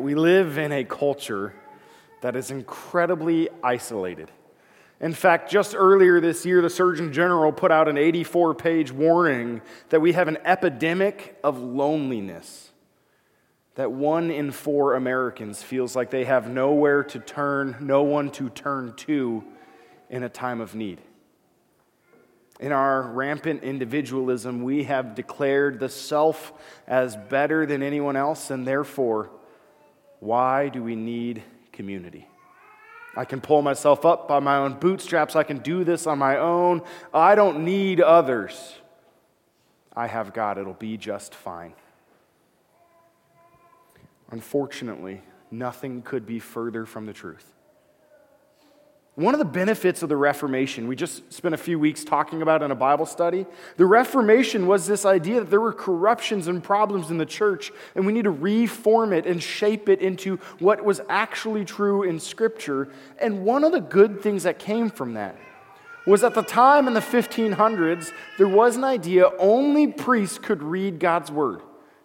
We live in a culture that is incredibly isolated. In fact, just earlier this year, the Surgeon General put out an 84 page warning that we have an epidemic of loneliness. That one in four Americans feels like they have nowhere to turn, no one to turn to in a time of need. In our rampant individualism, we have declared the self as better than anyone else, and therefore, why do we need community? I can pull myself up by my own bootstraps. I can do this on my own. I don't need others. I have God. It'll be just fine. Unfortunately, nothing could be further from the truth. One of the benefits of the Reformation, we just spent a few weeks talking about in a Bible study. The Reformation was this idea that there were corruptions and problems in the church, and we need to reform it and shape it into what was actually true in Scripture. And one of the good things that came from that was at the time in the 1500s, there was an idea only priests could read God's Word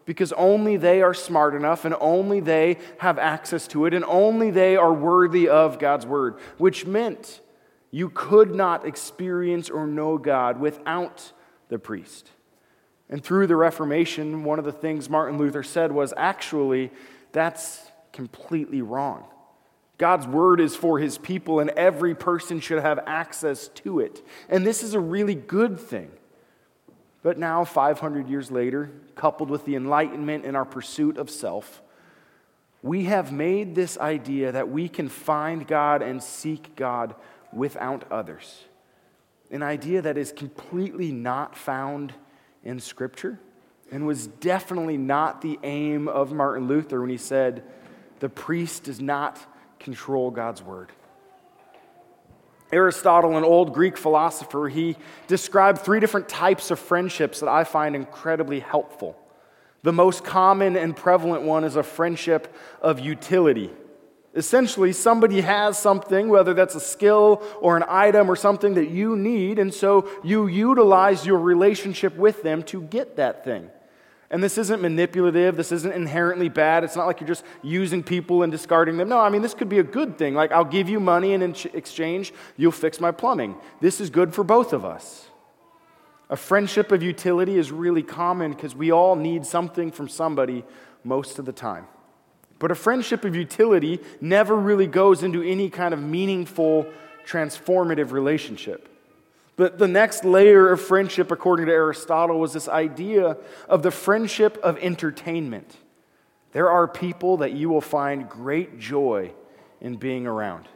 because only they are smart enough and only they have access to it and only they are worthy of God's word, which meant you could not experience or know God without the priest. And through the Reformation, one of the things Martin Luther said was actually, that's completely wrong. God's word is for his people, and every person should have access to it. And this is a really good thing. But now, 500 years later, coupled with the enlightenment in our pursuit of self, we have made this idea that we can find God and seek God without others. An idea that is completely not found in Scripture and was definitely not the aim of Martin Luther when he said, The priest does not control God's word. Aristotle, an old Greek philosopher, he described three different types of friendships that I find incredibly helpful. The most common and prevalent one is a friendship of utility. Essentially, somebody has something, whether that's a skill or an item or something that you need, and so you utilize your relationship with them to get that thing. And this isn't manipulative. This isn't inherently bad. It's not like you're just using people and discarding them. No, I mean, this could be a good thing. Like, I'll give you money, and in exchange, you'll fix my plumbing. This is good for both of us. A friendship of utility is really common because we all need something from somebody most of the time. But a friendship of utility never really goes into any kind of meaningful, transformative relationship. But the next layer of friendship, according to Aristotle, was this idea of the friendship of entertainment. There are people that you will find great joy in being around.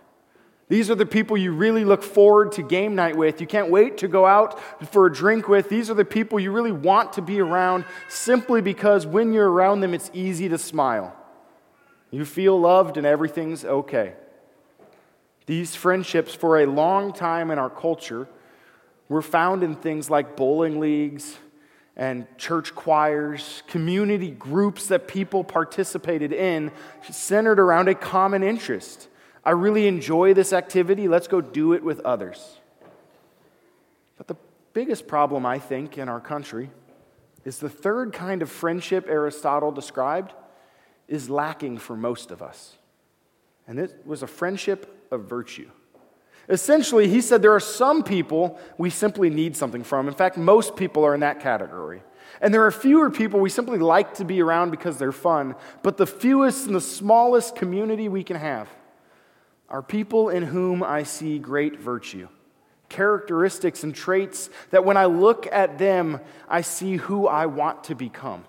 These are the people you really look forward to game night with. You can't wait to go out for a drink with. These are the people you really want to be around simply because when you're around them, it's easy to smile. You feel loved and everything's okay. These friendships, for a long time in our culture, were found in things like bowling leagues and church choirs, community groups that people participated in, centered around a common interest. I really enjoy this activity, let's go do it with others. But the biggest problem, I think, in our country is the third kind of friendship Aristotle described is lacking for most of us. And it was a friendship of virtue. Essentially, he said there are some people we simply need something from. In fact, most people are in that category. And there are fewer people we simply like to be around because they're fun. But the fewest and the smallest community we can have are people in whom I see great virtue, characteristics and traits that when I look at them, I see who I want to become.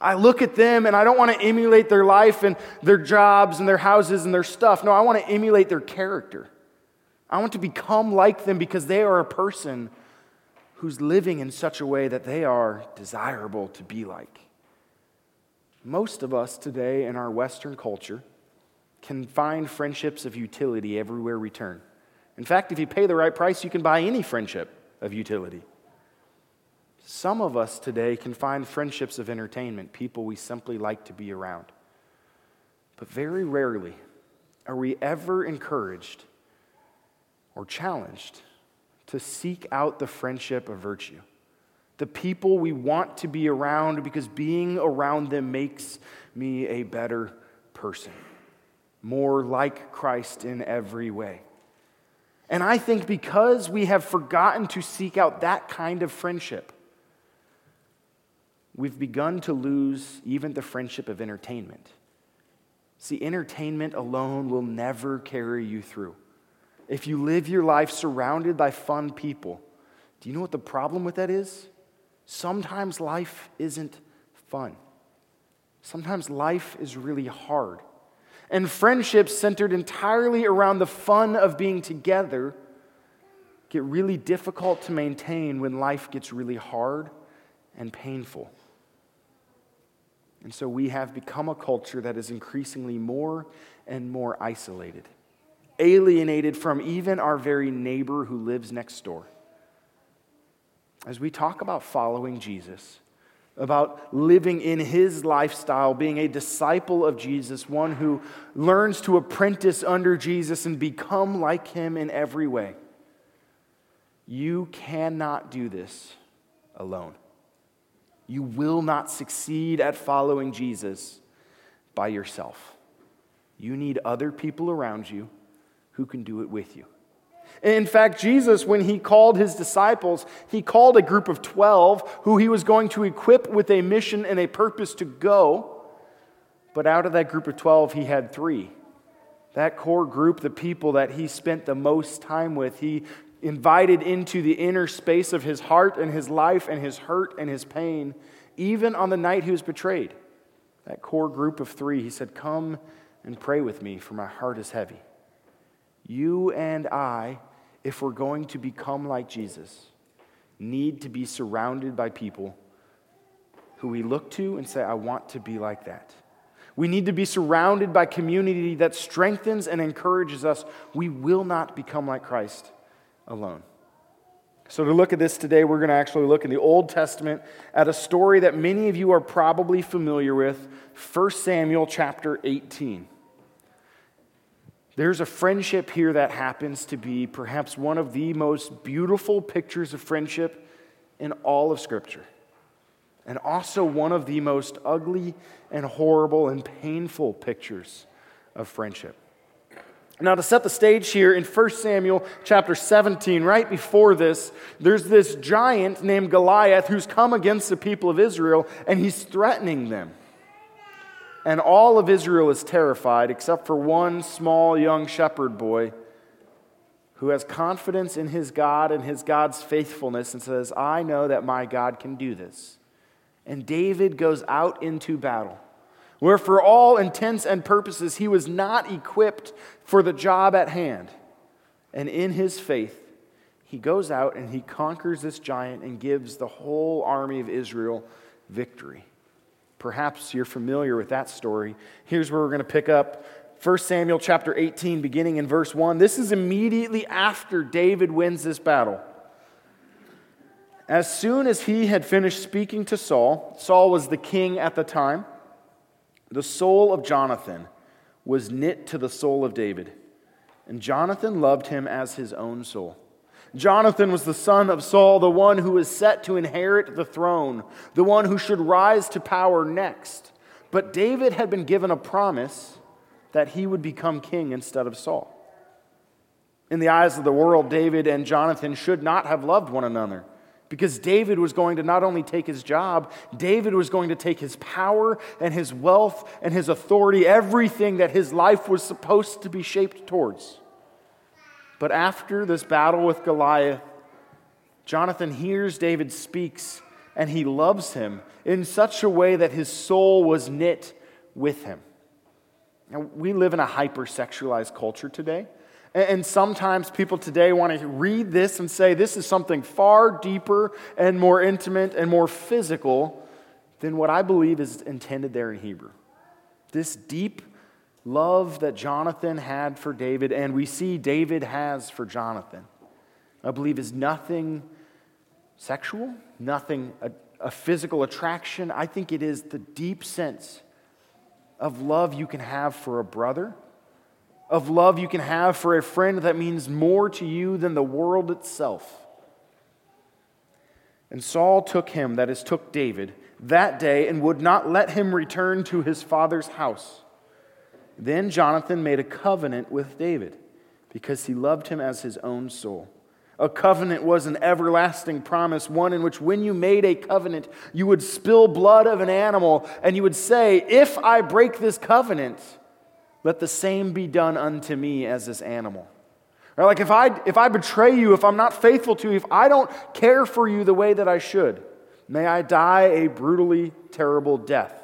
I look at them and I don't want to emulate their life and their jobs and their houses and their stuff. No, I want to emulate their character. I want to become like them because they are a person who's living in such a way that they are desirable to be like. Most of us today in our Western culture can find friendships of utility everywhere we turn. In fact, if you pay the right price, you can buy any friendship of utility. Some of us today can find friendships of entertainment, people we simply like to be around. But very rarely are we ever encouraged or challenged to seek out the friendship of virtue. The people we want to be around because being around them makes me a better person, more like Christ in every way. And I think because we have forgotten to seek out that kind of friendship, we've begun to lose even the friendship of entertainment. See, entertainment alone will never carry you through. If you live your life surrounded by fun people, do you know what the problem with that is? Sometimes life isn't fun. Sometimes life is really hard. And friendships centered entirely around the fun of being together get really difficult to maintain when life gets really hard and painful. And so we have become a culture that is increasingly more and more isolated, alienated from even our very neighbor who lives next door. As we talk about following Jesus, about living in his lifestyle, being a disciple of Jesus, one who learns to apprentice under Jesus and become like him in every way. You cannot do this alone. You will not succeed at following Jesus by yourself. You need other people around you who can do it with you. In fact, Jesus, when he called his disciples, he called a group of 12 who he was going to equip with a mission and a purpose to go. But out of that group of 12, he had three. That core group, the people that he spent the most time with, he invited into the inner space of his heart and his life and his hurt and his pain, even on the night he was betrayed. That core group of three, he said, Come and pray with me, for my heart is heavy. You and I, if we're going to become like Jesus, need to be surrounded by people who we look to and say, I want to be like that. We need to be surrounded by community that strengthens and encourages us. We will not become like Christ alone. So, to look at this today, we're going to actually look in the Old Testament at a story that many of you are probably familiar with 1 Samuel chapter 18. There's a friendship here that happens to be perhaps one of the most beautiful pictures of friendship in all of Scripture, and also one of the most ugly and horrible and painful pictures of friendship. Now, to set the stage here in 1 Samuel chapter 17, right before this, there's this giant named Goliath who's come against the people of Israel and he's threatening them. And all of Israel is terrified except for one small young shepherd boy who has confidence in his God and his God's faithfulness and says, I know that my God can do this. And David goes out into battle where for all intents and purposes he was not equipped for the job at hand. And in his faith, he goes out and he conquers this giant and gives the whole army of Israel victory. Perhaps you're familiar with that story. Here's where we're going to pick up 1 Samuel chapter 18, beginning in verse 1. This is immediately after David wins this battle. As soon as he had finished speaking to Saul, Saul was the king at the time. The soul of Jonathan was knit to the soul of David, and Jonathan loved him as his own soul. Jonathan was the son of Saul, the one who was set to inherit the throne, the one who should rise to power next. But David had been given a promise that he would become king instead of Saul. In the eyes of the world, David and Jonathan should not have loved one another. Because David was going to not only take his job, David was going to take his power and his wealth and his authority, everything that his life was supposed to be shaped towards. But after this battle with Goliath, Jonathan hears David speaks and he loves him in such a way that his soul was knit with him. Now, we live in a hypersexualized culture today. And sometimes people today want to read this and say this is something far deeper and more intimate and more physical than what I believe is intended there in Hebrew. This deep love that Jonathan had for David, and we see David has for Jonathan, I believe is nothing sexual, nothing a, a physical attraction. I think it is the deep sense of love you can have for a brother of love you can have for a friend that means more to you than the world itself. And Saul took him, that is, took David, that day and would not let him return to his father's house. Then Jonathan made a covenant with David because he loved him as his own soul. A covenant was an everlasting promise, one in which when you made a covenant, you would spill blood of an animal and you would say, If I break this covenant, let the same be done unto me as this animal. Or like if I, if I betray you, if I'm not faithful to you, if I don't care for you the way that I should, may I die a brutally terrible death.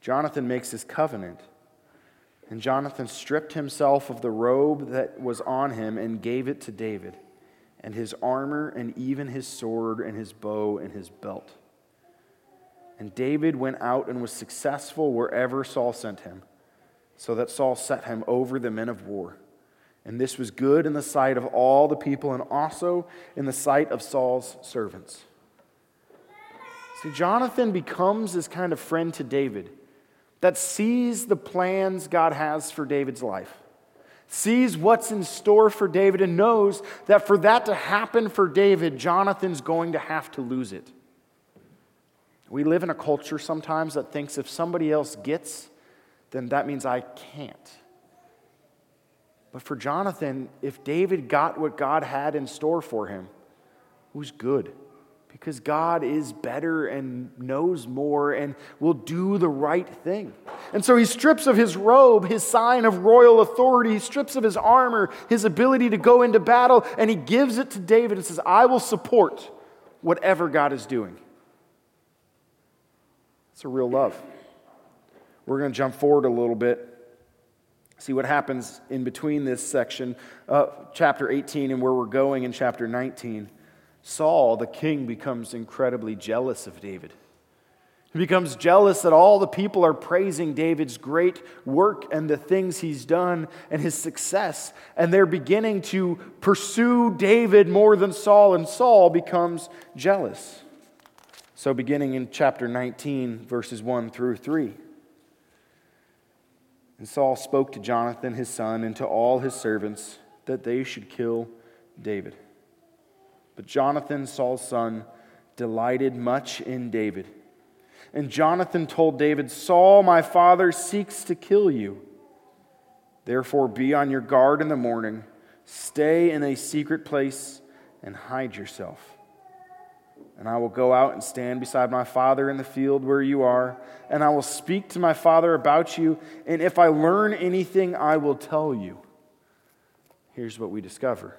Jonathan makes his covenant. And Jonathan stripped himself of the robe that was on him and gave it to David, and his armor, and even his sword, and his bow, and his belt. And David went out and was successful wherever Saul sent him, so that Saul set him over the men of war. And this was good in the sight of all the people, and also in the sight of Saul's servants. See, Jonathan becomes this kind of friend to David that sees the plans God has for David's life, sees what's in store for David, and knows that for that to happen for David, Jonathan's going to have to lose it. We live in a culture sometimes that thinks if somebody else gets, then that means I can't. But for Jonathan, if David got what God had in store for him, it was good because God is better and knows more and will do the right thing. And so he strips of his robe, his sign of royal authority, he strips of his armor, his ability to go into battle, and he gives it to David and says, I will support whatever God is doing. It's a real love. We're going to jump forward a little bit. See what happens in between this section, uh, chapter 18, and where we're going in chapter 19. Saul, the king, becomes incredibly jealous of David. He becomes jealous that all the people are praising David's great work and the things he's done and his success. And they're beginning to pursue David more than Saul, and Saul becomes jealous. So, beginning in chapter 19, verses 1 through 3. And Saul spoke to Jonathan, his son, and to all his servants that they should kill David. But Jonathan, Saul's son, delighted much in David. And Jonathan told David, Saul, my father, seeks to kill you. Therefore, be on your guard in the morning, stay in a secret place, and hide yourself. And I will go out and stand beside my father in the field where you are, and I will speak to my father about you, and if I learn anything, I will tell you. Here's what we discover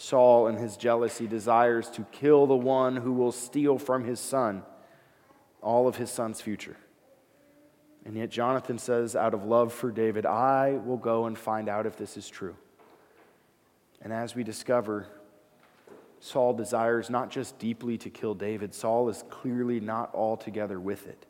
Saul, in his jealousy, desires to kill the one who will steal from his son all of his son's future. And yet, Jonathan says, out of love for David, I will go and find out if this is true. And as we discover, Saul desires not just deeply to kill David, Saul is clearly not altogether with it.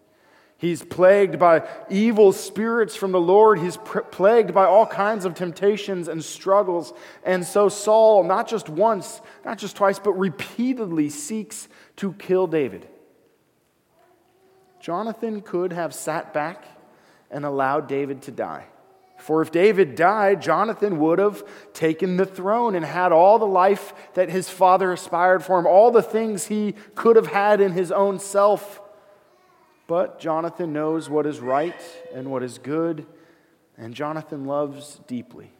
He's plagued by evil spirits from the Lord. He's pr- plagued by all kinds of temptations and struggles. And so Saul, not just once, not just twice, but repeatedly seeks to kill David. Jonathan could have sat back and allowed David to die. For if David died, Jonathan would have taken the throne and had all the life that his father aspired for him, all the things he could have had in his own self. But Jonathan knows what is right and what is good, and Jonathan loves deeply.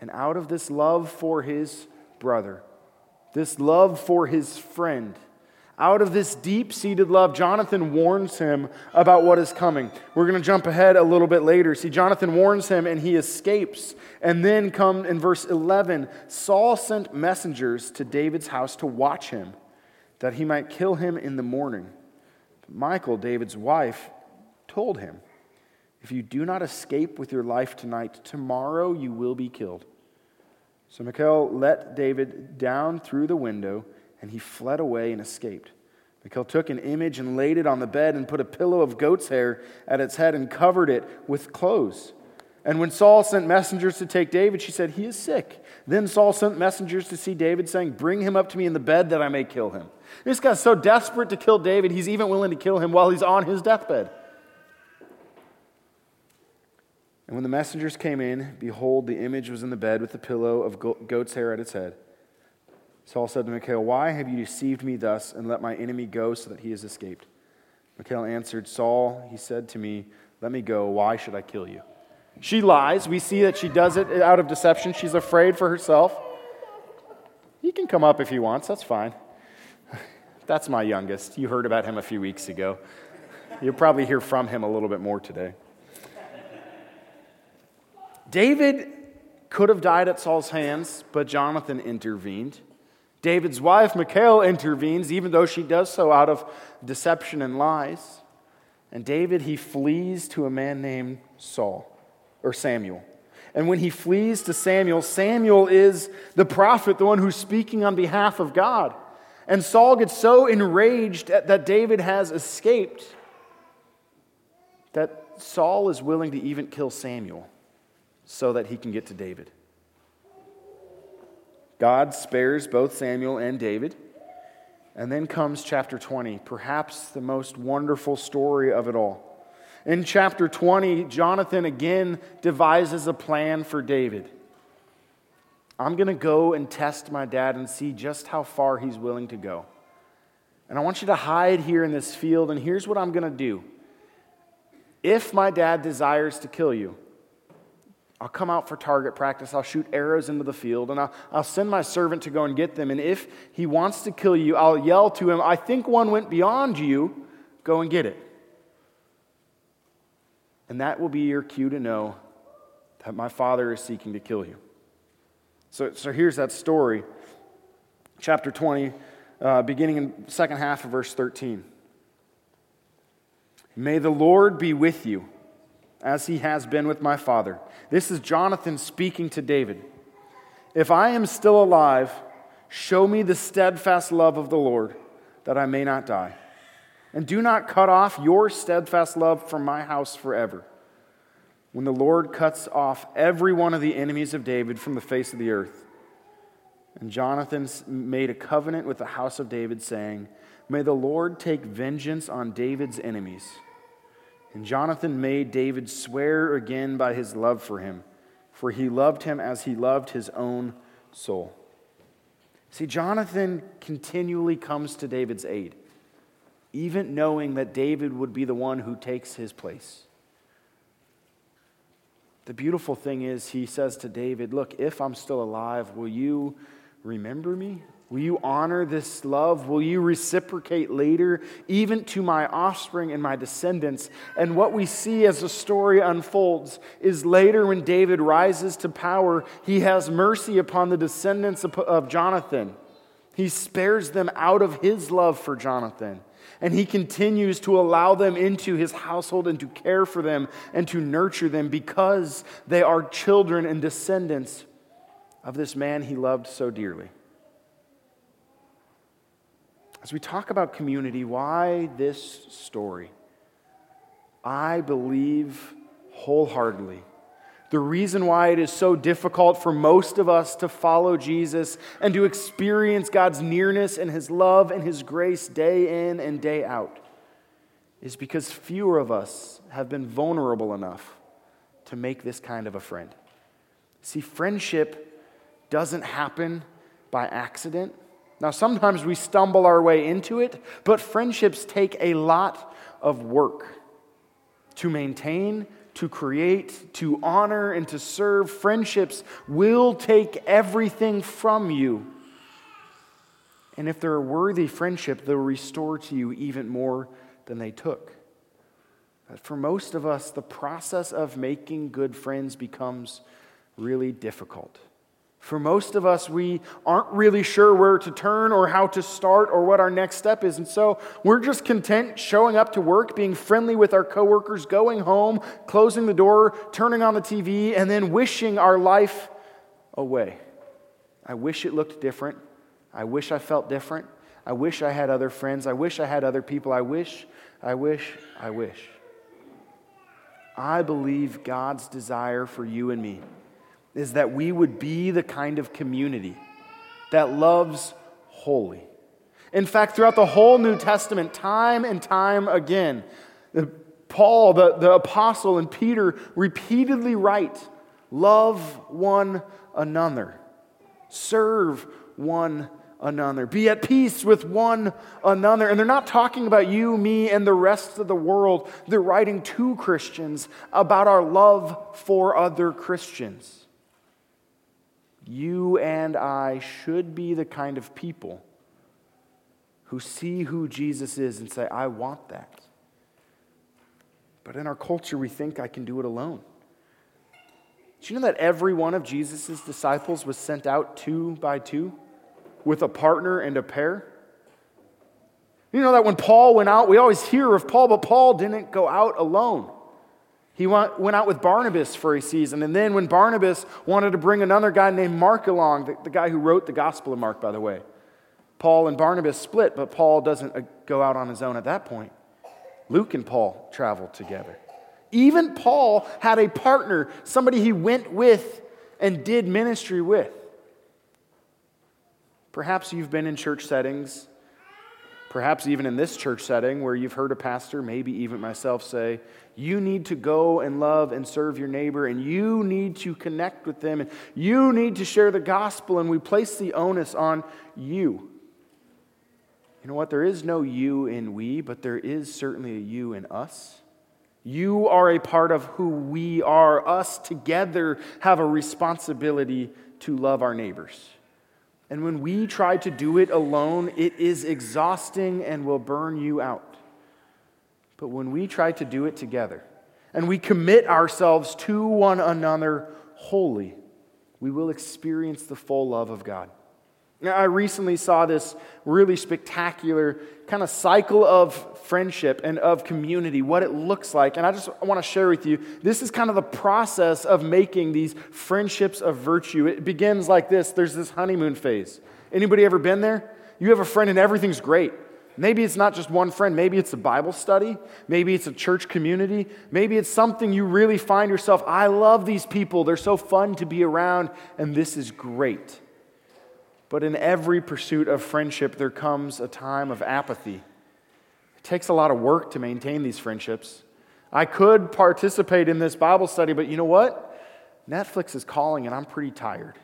And out of this love for his brother, this love for his friend, out of this deep seated love, Jonathan warns him about what is coming. We're going to jump ahead a little bit later. See, Jonathan warns him and he escapes. And then come in verse 11 Saul sent messengers to David's house to watch him, that he might kill him in the morning. Michal, David's wife, told him, If you do not escape with your life tonight, tomorrow you will be killed. So Michal let David down through the window, and he fled away and escaped. Michal took an image and laid it on the bed and put a pillow of goat's hair at its head and covered it with clothes. And when Saul sent messengers to take David, she said, He is sick. Then Saul sent messengers to see David, saying, Bring him up to me in the bed that I may kill him. This guy's so desperate to kill David, he's even willing to kill him while he's on his deathbed. And when the messengers came in, behold, the image was in the bed with the pillow of goat's hair at its head. Saul said to Michal, Why have you deceived me thus and let my enemy go so that he has escaped? Michal answered, Saul, he said to me, Let me go. Why should I kill you? She lies. We see that she does it out of deception. She's afraid for herself. He can come up if he wants. That's fine. That's my youngest. You heard about him a few weeks ago. You'll probably hear from him a little bit more today. David could have died at Saul's hands, but Jonathan intervened. David's wife, Michal, intervenes, even though she does so out of deception and lies. And David, he flees to a man named Saul, or Samuel. And when he flees to Samuel, Samuel is the prophet, the one who's speaking on behalf of God. And Saul gets so enraged that David has escaped that Saul is willing to even kill Samuel so that he can get to David. God spares both Samuel and David. And then comes chapter 20, perhaps the most wonderful story of it all. In chapter 20, Jonathan again devises a plan for David. I'm going to go and test my dad and see just how far he's willing to go. And I want you to hide here in this field, and here's what I'm going to do. If my dad desires to kill you, I'll come out for target practice. I'll shoot arrows into the field, and I'll, I'll send my servant to go and get them. And if he wants to kill you, I'll yell to him, I think one went beyond you. Go and get it. And that will be your cue to know that my father is seeking to kill you. So, so here's that story, chapter 20, uh, beginning in second half of verse 13. May the Lord be with you as he has been with my father. This is Jonathan speaking to David. If I am still alive, show me the steadfast love of the Lord, that I may not die. And do not cut off your steadfast love from my house forever. When the Lord cuts off every one of the enemies of David from the face of the earth. And Jonathan made a covenant with the house of David, saying, May the Lord take vengeance on David's enemies and Jonathan made David swear again by his love for him, for he loved him as he loved his own soul. See, Jonathan continually comes to David's aid, even knowing that David would be the one who takes his place. The beautiful thing is, he says to David, Look, if I'm still alive, will you remember me? Will you honor this love? Will you reciprocate later, even to my offspring and my descendants? And what we see as the story unfolds is later when David rises to power, he has mercy upon the descendants of Jonathan. He spares them out of his love for Jonathan. And he continues to allow them into his household and to care for them and to nurture them because they are children and descendants of this man he loved so dearly. As we talk about community, why this story? I believe wholeheartedly. The reason why it is so difficult for most of us to follow Jesus and to experience God's nearness and His love and His grace day in and day out is because fewer of us have been vulnerable enough to make this kind of a friend. See, friendship doesn't happen by accident. Now, sometimes we stumble our way into it, but friendships take a lot of work to maintain, to create, to honor, and to serve. Friendships will take everything from you. And if they're a worthy friendship, they'll restore to you even more than they took. But for most of us, the process of making good friends becomes really difficult. For most of us, we aren't really sure where to turn or how to start or what our next step is. And so we're just content showing up to work, being friendly with our coworkers, going home, closing the door, turning on the TV, and then wishing our life away. I wish it looked different. I wish I felt different. I wish I had other friends. I wish I had other people. I wish, I wish, I wish. I believe God's desire for you and me is that we would be the kind of community that loves wholly. In fact, throughout the whole New Testament, time and time again, Paul, the, the apostle, and Peter repeatedly write love one another, serve one another. Be at peace with one another. And they're not talking about you, me, and the rest of the world. They're writing to Christians about our love for other Christians. You and I should be the kind of people who see who Jesus is and say, I want that. But in our culture, we think I can do it alone. Do you know that every one of Jesus' disciples was sent out two by two? with a partner and a pair? You know that when Paul went out, we always hear of Paul, but Paul didn't go out alone. He went, out with Barnabas for a season. And then when Barnabas wanted to bring another guy named Mark along, the, the guy who wrote the Gospel of Mark, by the way, Paul and Barnabas split, but Paul doesn't uh, go out on his own at that point. Luke and Paul traveled together. Even Paul had a partner, somebody he went with and did ministry with. Perhaps you've been in church settings, perhaps even in this church setting, where you've heard a pastor, maybe even myself, say, You need to go and love and serve your neighbor, and you need to connect with them, and you need to share the gospel, and we place the onus on you. You know what? There is no you in we, but there is certainly a you in us. You are a part of who we are. Us together have a responsibility to love our neighbors. And when we try to do it alone, it is exhausting and will burn you out. But when we try to do it together and we commit ourselves to one another wholly, we will experience the full love of God. Now, I recently saw this really spectacular kind of cycle of friendship and of community, what it looks like. And I just want to share with you this is kind of the process of making these friendships of virtue. It begins like this there's this honeymoon phase. Anybody ever been there? You have a friend and everything's great. Maybe it's not just one friend. Maybe it's a Bible study. Maybe it's a church community. Maybe it's something you really find yourself, I love these people. They're so fun to be around, and this is great. But in every pursuit of friendship, there comes a time of apathy. It takes a lot of work to maintain these friendships. I could participate in this Bible study, but you know what? Netflix is calling and I'm pretty tired.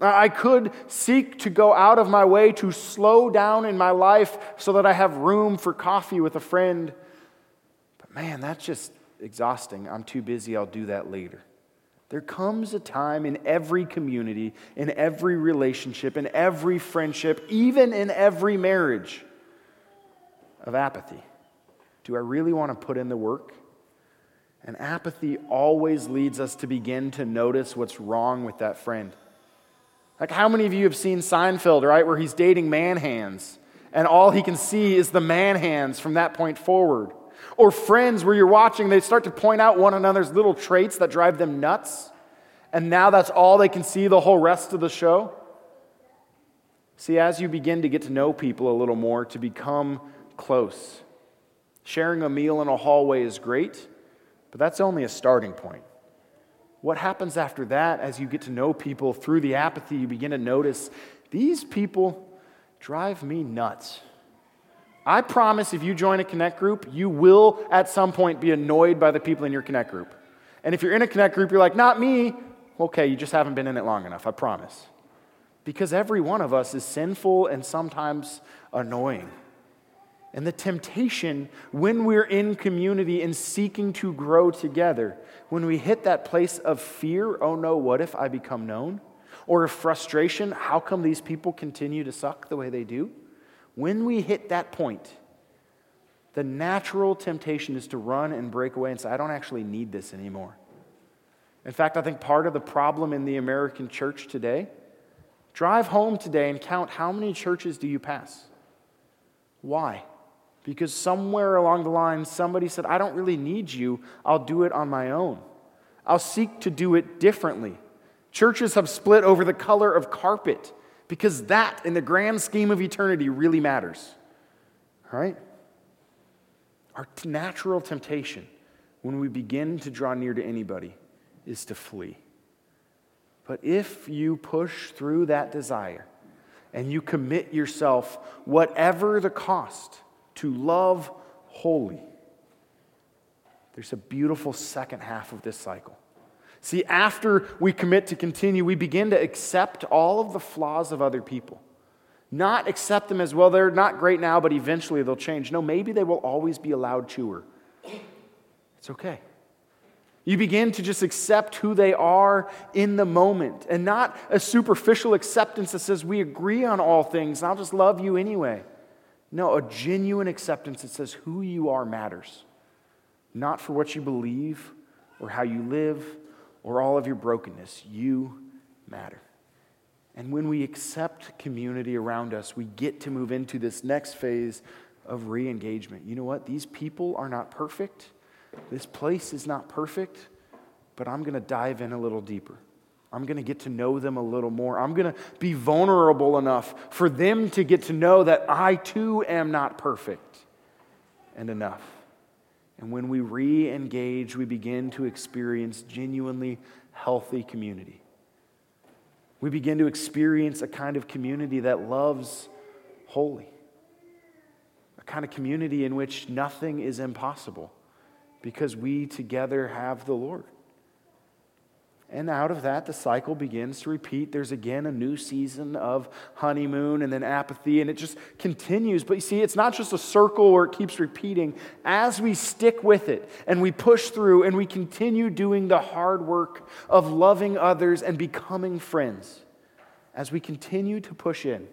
I could seek to go out of my way to slow down in my life so that I have room for coffee with a friend. But man, that's just exhausting. I'm too busy. I'll do that later. There comes a time in every community, in every relationship, in every friendship, even in every marriage, of apathy. Do I really want to put in the work? And apathy always leads us to begin to notice what's wrong with that friend. Like, how many of you have seen Seinfeld, right, where he's dating man hands, and all he can see is the man hands from that point forward? Or friends where you're watching, they start to point out one another's little traits that drive them nuts. And now that's all they can see the whole rest of the show. See, as you begin to get to know people a little more, to become close, sharing a meal in a hallway is great, but that's only a starting point. What happens after that, as you get to know people through the apathy, you begin to notice these people drive me nuts. I promise if you join a Connect group, you will at some point be annoyed by the people in your Connect group. And if you're in a Connect group, you're like, not me. Okay, you just haven't been in it long enough, I promise. Because every one of us is sinful and sometimes annoying. And the temptation when we're in community and seeking to grow together, when we hit that place of fear, oh no, what if I become known? Or of frustration, how come these people continue to suck the way they do? When we hit that point, the natural temptation is to run and break away and say, I don't actually need this anymore. In fact, I think part of the problem in the American church today, drive home today and count how many churches do you pass? Why? Because somewhere along the line, somebody said, I don't really need you, I'll do it on my own. I'll seek to do it differently. Churches have split over the color of carpet because that, in the grand scheme of eternity, really matters. All right? Our natural temptation when we begin to draw near to anybody is to flee. But if you push through that desire and you commit yourself, whatever the cost, to love wholly, there's a beautiful second half of this cycle. See, after we commit to continue, we begin to accept all of the flaws of other people. Not accept them as, well, they're not great now, but eventually they'll change. No, maybe they will always be a loud chewer. It's okay. You begin to just accept who they are in the moment and not a superficial acceptance that says, we agree on all things and I'll just love you anyway. No, a genuine acceptance that says, who you are matters. Not for what you believe or how you live or all of your brokenness. You matter. And when we accept community around us, we get to move into this next phase of re engagement. You know what? These people are not perfect. This place is not perfect, but I'm going to dive in a little deeper. I'm going to get to know them a little more. I'm going to be vulnerable enough for them to get to know that I too am not perfect and enough. And when we re engage, we begin to experience genuinely healthy community. We begin to experience a kind of community that loves wholly, a kind of community in which nothing is impossible because we together have the Lord. And out of that, the cycle begins to repeat. There's again a new season of honeymoon and then apathy, and it just continues. But you see, it's not just a circle where it keeps repeating. As we stick with it and we push through and we continue doing the hard work of loving others and becoming friends, as we continue to push in,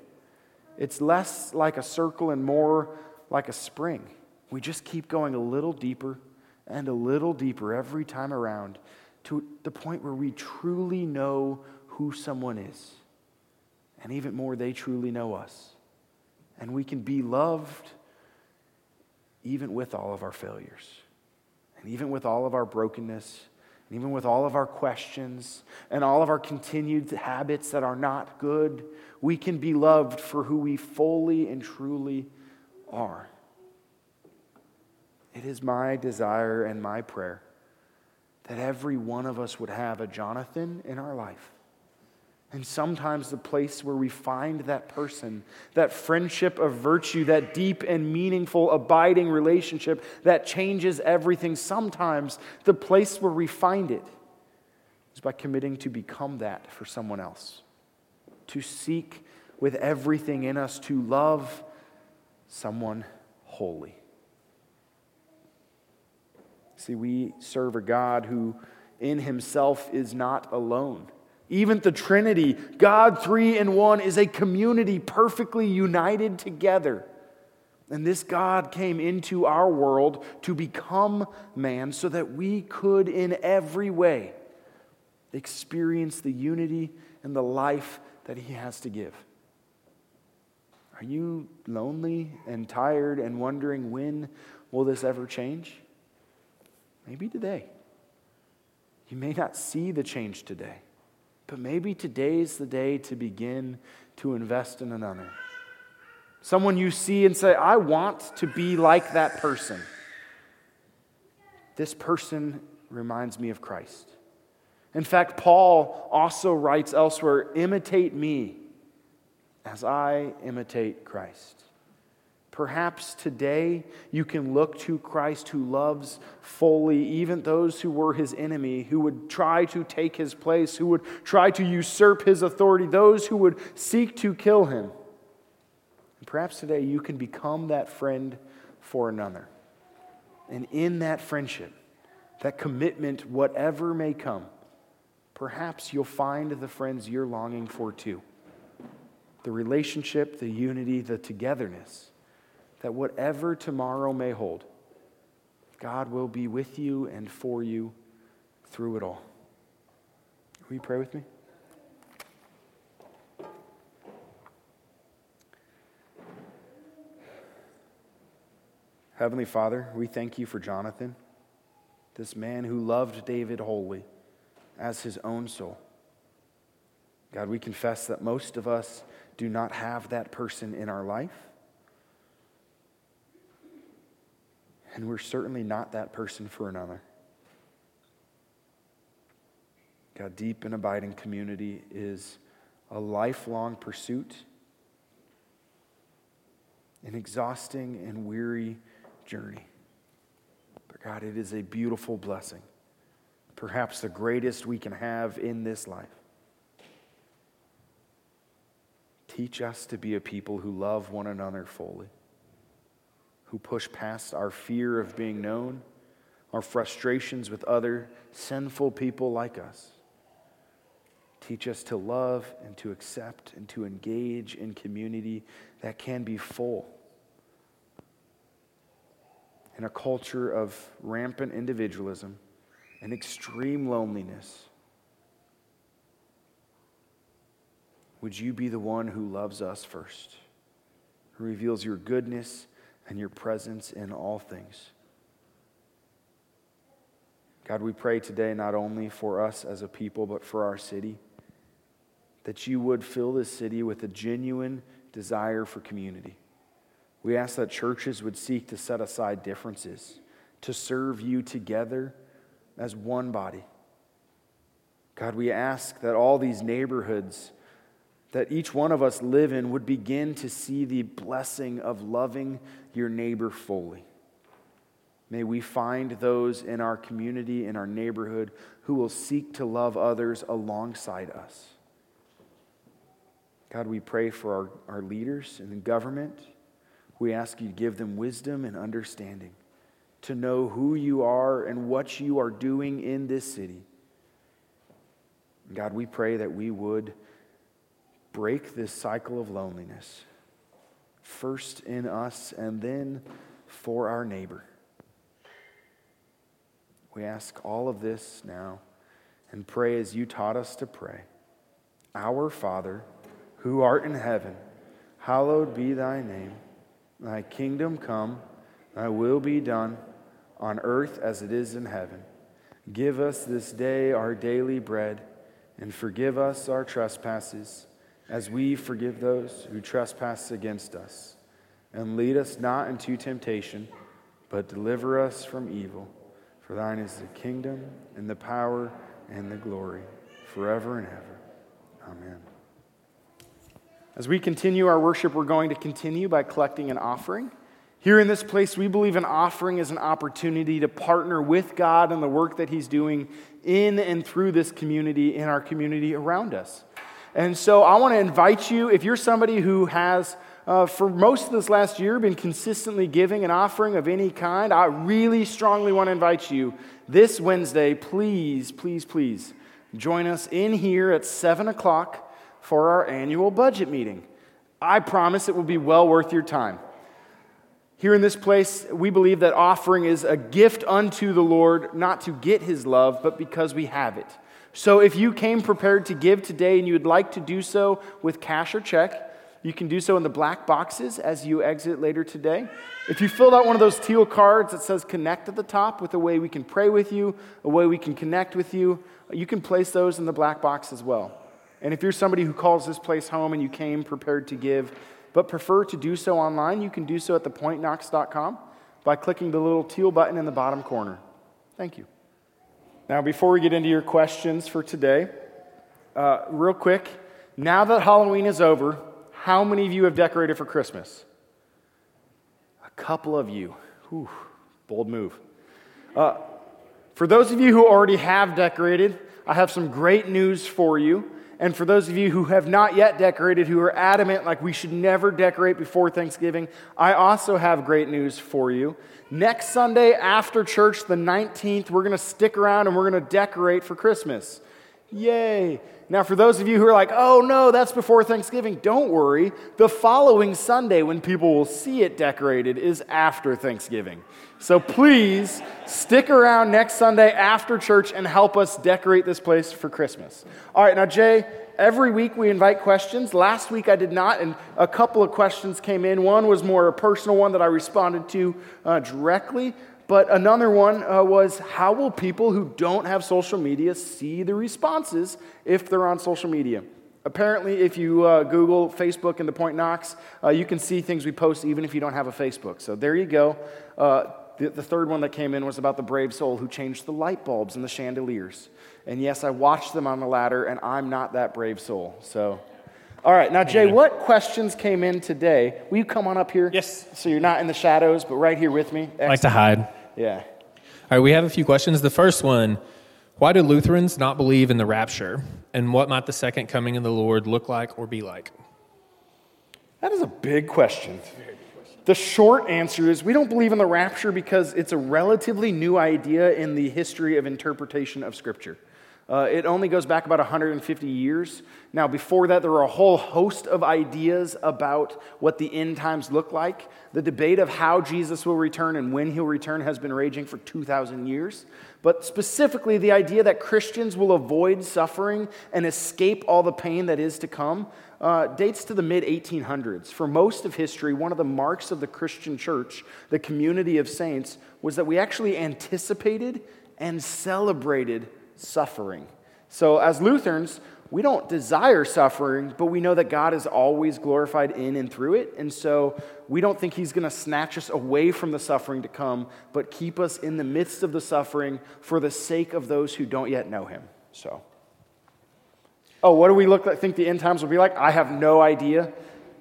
it's less like a circle and more like a spring. We just keep going a little deeper and a little deeper every time around to the point where we truly know who someone is. And even more, they truly know us. And we can be loved even with all of our failures, and even with all of our brokenness, and even with all of our questions, and all of our continued habits that are not good. We can be loved for who we fully and truly are. It is my desire and my prayer that every one of us would have a Jonathan in our life. And sometimes the place where we find that person, that friendship of virtue, that deep and meaningful, abiding relationship that changes everything, sometimes the place where we find it is by committing to become that for someone else, to seek with everything in us to love someone wholly. See, we serve a God who in himself is not alone. Even the Trinity, God three in one, is a community perfectly united together. And this God came into our world to become man so that we could, in every way, experience the unity and the life that he has to give. Are you lonely and tired and wondering when will this ever change? Maybe today. You may not see the change today, but maybe today's the day to begin to invest in another. Someone you see and say, I want to be like that person. This person reminds me of Christ. In fact, Paul also writes elsewhere imitate me as I imitate Christ. Perhaps today you can look to Christ who loves fully even those who were his enemy, who would try to take his place, who would try to usurp his authority, those who would seek to kill him. And perhaps today you can become that friend for another. And in that friendship, that commitment, whatever may come, perhaps you'll find the friends you're longing for too. The relationship, the unity, the togetherness that whatever tomorrow may hold, God will be with you and for you through it all. Will you pray with me? Heavenly Father, we thank you for Jonathan, this man who loved David wholly as his own soul. God, we confess that most of us do not have that person in our life. And we're certainly not that person for another. God, deep and abiding community is a lifelong pursuit, an exhausting and weary journey. But God, it is a beautiful blessing, perhaps the greatest we can have in this life. Teach us to be a people who love one another fully, who push past our fear of being known, our frustrations with other sinful people like us. Teach us to love and to accept and to engage in community that can be full. In a culture of rampant individualism and extreme loneliness, would you be the one who loves us first, who reveals your goodness and your presence in all things? God, we pray today not only for us as a people, but for our city, that you would fill this city with a genuine desire for community. We ask that churches would seek to set aside differences, to serve you together as one body. God, we ask that all these neighborhoods that each one of us live in would begin to see the blessing of loving your neighbor fully. May we find those in our community, in our neighborhood, who will seek to love others alongside us. God, we pray for our, our leaders in the government. We ask you to give them wisdom and understanding to know who you are and what you are doing in this city. God, we pray that we would break this cycle of loneliness, first in us and then for our neighbor. We ask all of this now and pray as you taught us to pray. Our Father, who art in heaven, hallowed be thy name. Thy kingdom come, thy will be done, on earth as it is in heaven. Give us this day our daily bread, and forgive us our trespasses, as we forgive those who trespass against us. And lead us not into temptation, but deliver us from evil. For thine is the kingdom, and the power, and the glory, forever and ever. Amen. As we continue our worship, we're going to continue by collecting an offering. Here in this place, we believe an offering is an opportunity to partner with God in the work that He's doing in and through this community, in our community around us. And so I want to invite you, if you're somebody who has, uh, for most of this last year, been consistently giving an offering of any kind, I really strongly want to invite you this Wednesday, please, please, please join us in here at 7 o'clock for our annual budget meeting. I promise it will be well worth your time. Here in this place, we believe that offering is a gift unto the Lord, not to get his love, but because we have it. So if you came prepared to give today and you would like to do so with cash or check, you can do so in the black boxes as you exit later today. If you filled out one of those teal cards that says connect at the top with a way we can pray with you, a way we can connect with you, you can place those in the black box as well. And if you're somebody who calls this place home and you came prepared to give, but prefer to do so online, you can do so at thepointknox.com by clicking the little teal button in the bottom corner. Thank you. Now, before we get into your questions for today, uh, real quick, now that Halloween is over, how many of you have decorated for Christmas? A couple of you. Whew, bold move. Uh, for those of you who already have decorated, I have some great news for you. And for those of you who have not yet decorated, who are adamant like we should never decorate before Thanksgiving, I also have great news for you. Next Sunday after church, the 19th, we're going to stick around and we're going to decorate for Christmas. Yay. Now, for those of you who are like, oh no, that's before Thanksgiving, don't worry. The following Sunday, when people will see it decorated, is after Thanksgiving. So please stick around next Sunday after church and help us decorate this place for Christmas. All right, now, Jay, every week we invite questions. Last week I did not, and a couple of questions came in. One was more a personal one that I responded to uh, directly. But another one uh, was how will people who don't have social media see the responses if they're on social media? Apparently, if you uh, Google Facebook and the Point Knox, uh, you can see things we post even if you don't have a Facebook. So there you go. Uh, the, the third one that came in was about the brave soul who changed the light bulbs and the chandeliers. And yes, I watched them on the ladder, and I'm not that brave soul. So all right, now, Jay, what questions came in today? Will you come on up here? Yes. So you're not in the shadows, but right here with me? Excellent. I like to hide. Yeah. All right, we have a few questions. The first one Why do Lutherans not believe in the rapture? And what might the second coming of the Lord look like or be like? That is a big question. The short answer is we don't believe in the rapture because it's a relatively new idea in the history of interpretation of Scripture. Uh, it only goes back about 150 years. Now, before that, there were a whole host of ideas about what the end times look like. The debate of how Jesus will return and when he'll return has been raging for 2,000 years. But specifically, the idea that Christians will avoid suffering and escape all the pain that is to come uh, dates to the mid 1800s. For most of history, one of the marks of the Christian church, the community of saints, was that we actually anticipated and celebrated suffering. So, as Lutherans, we don't desire suffering, but we know that God is always glorified in and through it. And so we don't think He's going to snatch us away from the suffering to come, but keep us in the midst of the suffering for the sake of those who don't yet know Him. So, oh, what do we look like, think the end times will be like? I have no idea.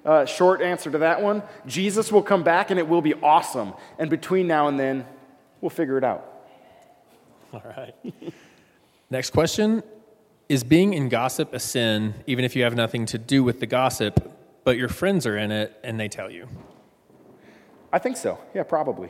Uh, short answer to that one Jesus will come back and it will be awesome. And between now and then, we'll figure it out. All right. Next question Is being in gossip a sin, even if you have nothing to do with the gossip, but your friends are in it and they tell you? I think so. Yeah, probably.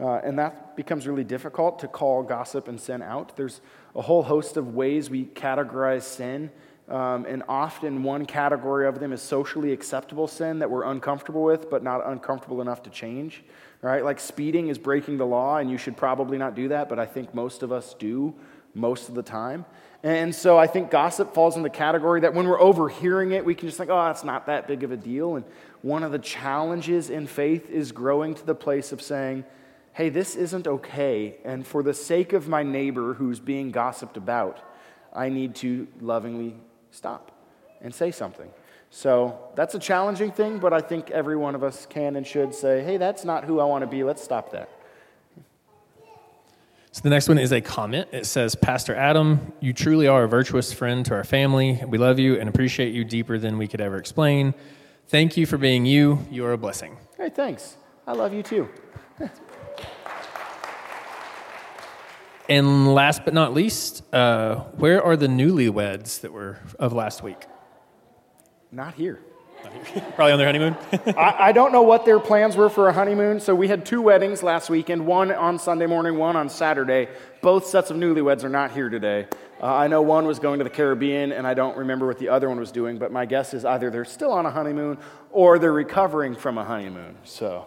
Uh, and that becomes really difficult to call gossip and sin out. There's a whole host of ways we categorize sin. Um, and often one category of them is socially acceptable sin that we're uncomfortable with, but not uncomfortable enough to change. Right? Like speeding is breaking the law, and you should probably not do that, but I think most of us do most of the time. And so I think gossip falls in the category that when we're overhearing it, we can just think, oh, that's not that big of a deal. And one of the challenges in faith is growing to the place of saying, hey, this isn't okay. And for the sake of my neighbor who's being gossiped about, I need to lovingly stop and say something. So that's a challenging thing, but I think every one of us can and should say, hey, that's not who I want to be. Let's stop that. So the next one is a comment. It says, Pastor Adam, you truly are a virtuous friend to our family. We love you and appreciate you deeper than we could ever explain. Thank you for being you. You are a blessing. Hey, thanks. I love you too. and last but not least, uh, where are the newlyweds that were of last week? Not here. Probably on their honeymoon. I, I, don't know what their plans were for a honeymoon. So we had two weddings last weekend, one on Sunday morning, one on Saturday. Both sets of newlyweds are not here today. Uh, I know one was going to the Caribbean, and I don't remember what the other one was doing, but my guess is either they're still on a honeymoon or they're recovering from a honeymoon. So.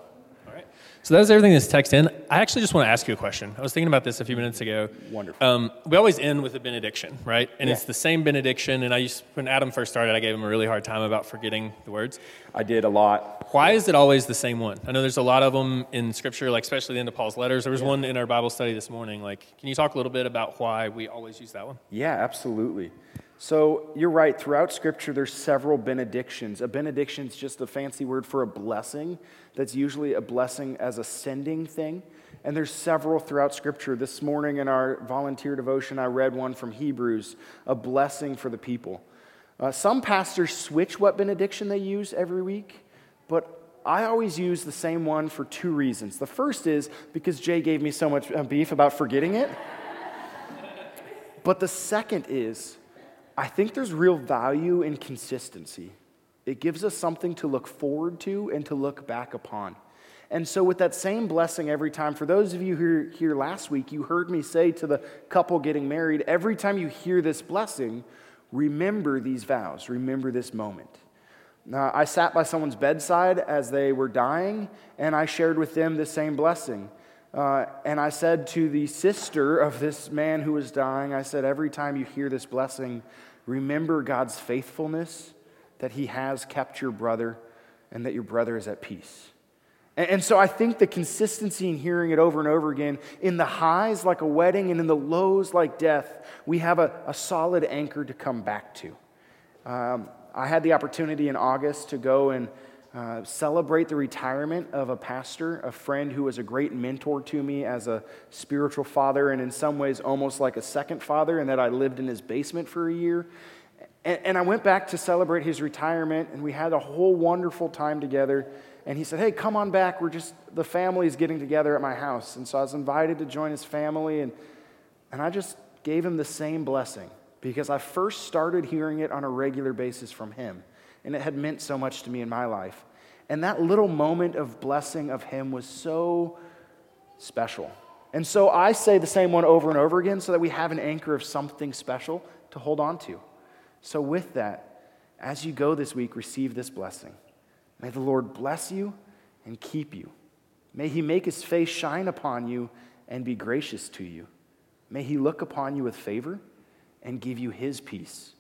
So that's everything that's text in. I actually just want to ask you a question. I was thinking about this a few minutes ago. Wonderful. Um, we always end with a benediction, right? And yeah. it's the same benediction. And I used when Adam first started, I gave him a really hard time about forgetting the words. I did a lot. Why is it always the same one? I know there's a lot of them in Scripture, like especially the end of Paul's letters. There was yeah. one in our Bible study this morning. Like, can you talk a little bit about why we always use that one? Yeah, absolutely. So you're right. Throughout Scripture, there's several benedictions. A benediction is just a fancy word for a blessing. That's usually a blessing as a sending thing. And there's several throughout Scripture. This morning in our volunteer devotion, I read one from Hebrews, a blessing for the people. Uh, some pastors switch what benediction they use every week, but I always use the same one for two reasons. The first is because Jay gave me so much uh, beef about forgetting it. but the second is I think there's real value in consistency. It gives us something to look forward to and to look back upon. And so, with that same blessing every time, for those of you who were here last week, you heard me say to the couple getting married, every time you hear this blessing, remember these vows, remember this moment. Now, I sat by someone's bedside as they were dying, and I shared with them the same blessing. Uh, and I said to the sister of this man who was dying, I said, every time you hear this blessing, remember God's faithfulness, that he has kept your brother, and that your brother is at peace. And, and so I think the consistency in hearing it over and over again, in the highs like a wedding and in the lows like death, we have a, a solid anchor to come back to. Um, I had the opportunity in August to go and uh, celebrate the retirement of a pastor, a friend who was a great mentor to me as a spiritual father, and in some ways almost like a second father, in that I lived in his basement for a year. And, and I went back to celebrate his retirement, and we had a whole wonderful time together. And he said, Hey, come on back. We're just, the family's getting together at my house. And so I was invited to join his family, and, and I just gave him the same blessing because I first started hearing it on a regular basis from him. and it had meant so much to me in my life. And that little moment of blessing of him was so special. And so I say the same one over and over again so that we have an anchor of something special to hold on to. So, with that, as you go this week, receive this blessing. May the Lord bless you and keep you. May he make his face shine upon you and be gracious to you. May he look upon you with favor and give you his peace.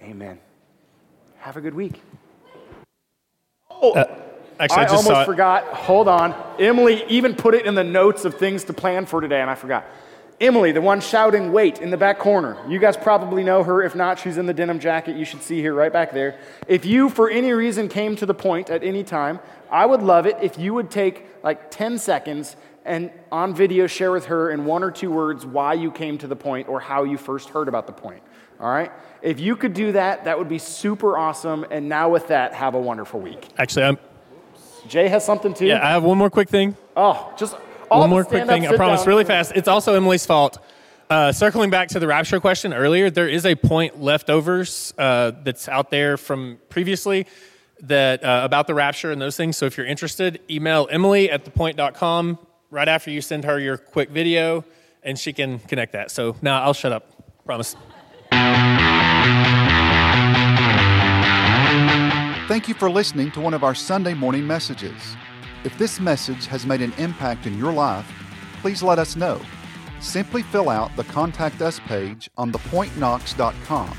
Amen. Have a good week. Oh, uh, actually, I, I almost forgot. Hold on. Emily even put it in the notes of things to plan for today, and I forgot. Emily, the one shouting, wait, in the back corner. You guys probably know her. If not, she's in the denim jacket you should see here right back there. If you, for any reason, came to the point at any time, I would love it if you would take like 10 seconds and on video share with her in one or two words why you came to the point or how you first heard about the point. All right? If you could do that, that would be super awesome. And now, with that, have a wonderful week. Actually, I'm. Jay has something too. Yeah, I have one more quick thing. Oh, just all One more quick thing, I promise, down. really fast. It's also Emily's fault. Uh, circling back to the rapture question earlier, there is a point leftovers uh, that's out there from previously that uh, about the rapture and those things. So if you're interested, email Emily at thepoint.com right after you send her your quick video, and she can connect that. So now I'll shut up. Promise. Thank you for listening to one of our Sunday morning messages. If this message has made an impact in your life, please let us know. Simply fill out the Contact Us page on thepointknox.com.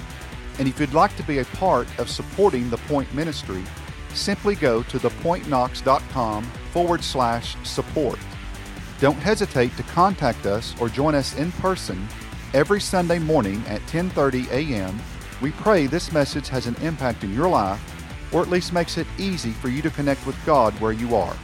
And if you'd like to be a part of supporting the Point Ministry, simply go to thepointknox.com forward slash support. Don't hesitate to contact us or join us in person every Sunday morning at 10:30 a.m. We pray this message has an impact in your life or at least makes it easy for you to connect with God where you are.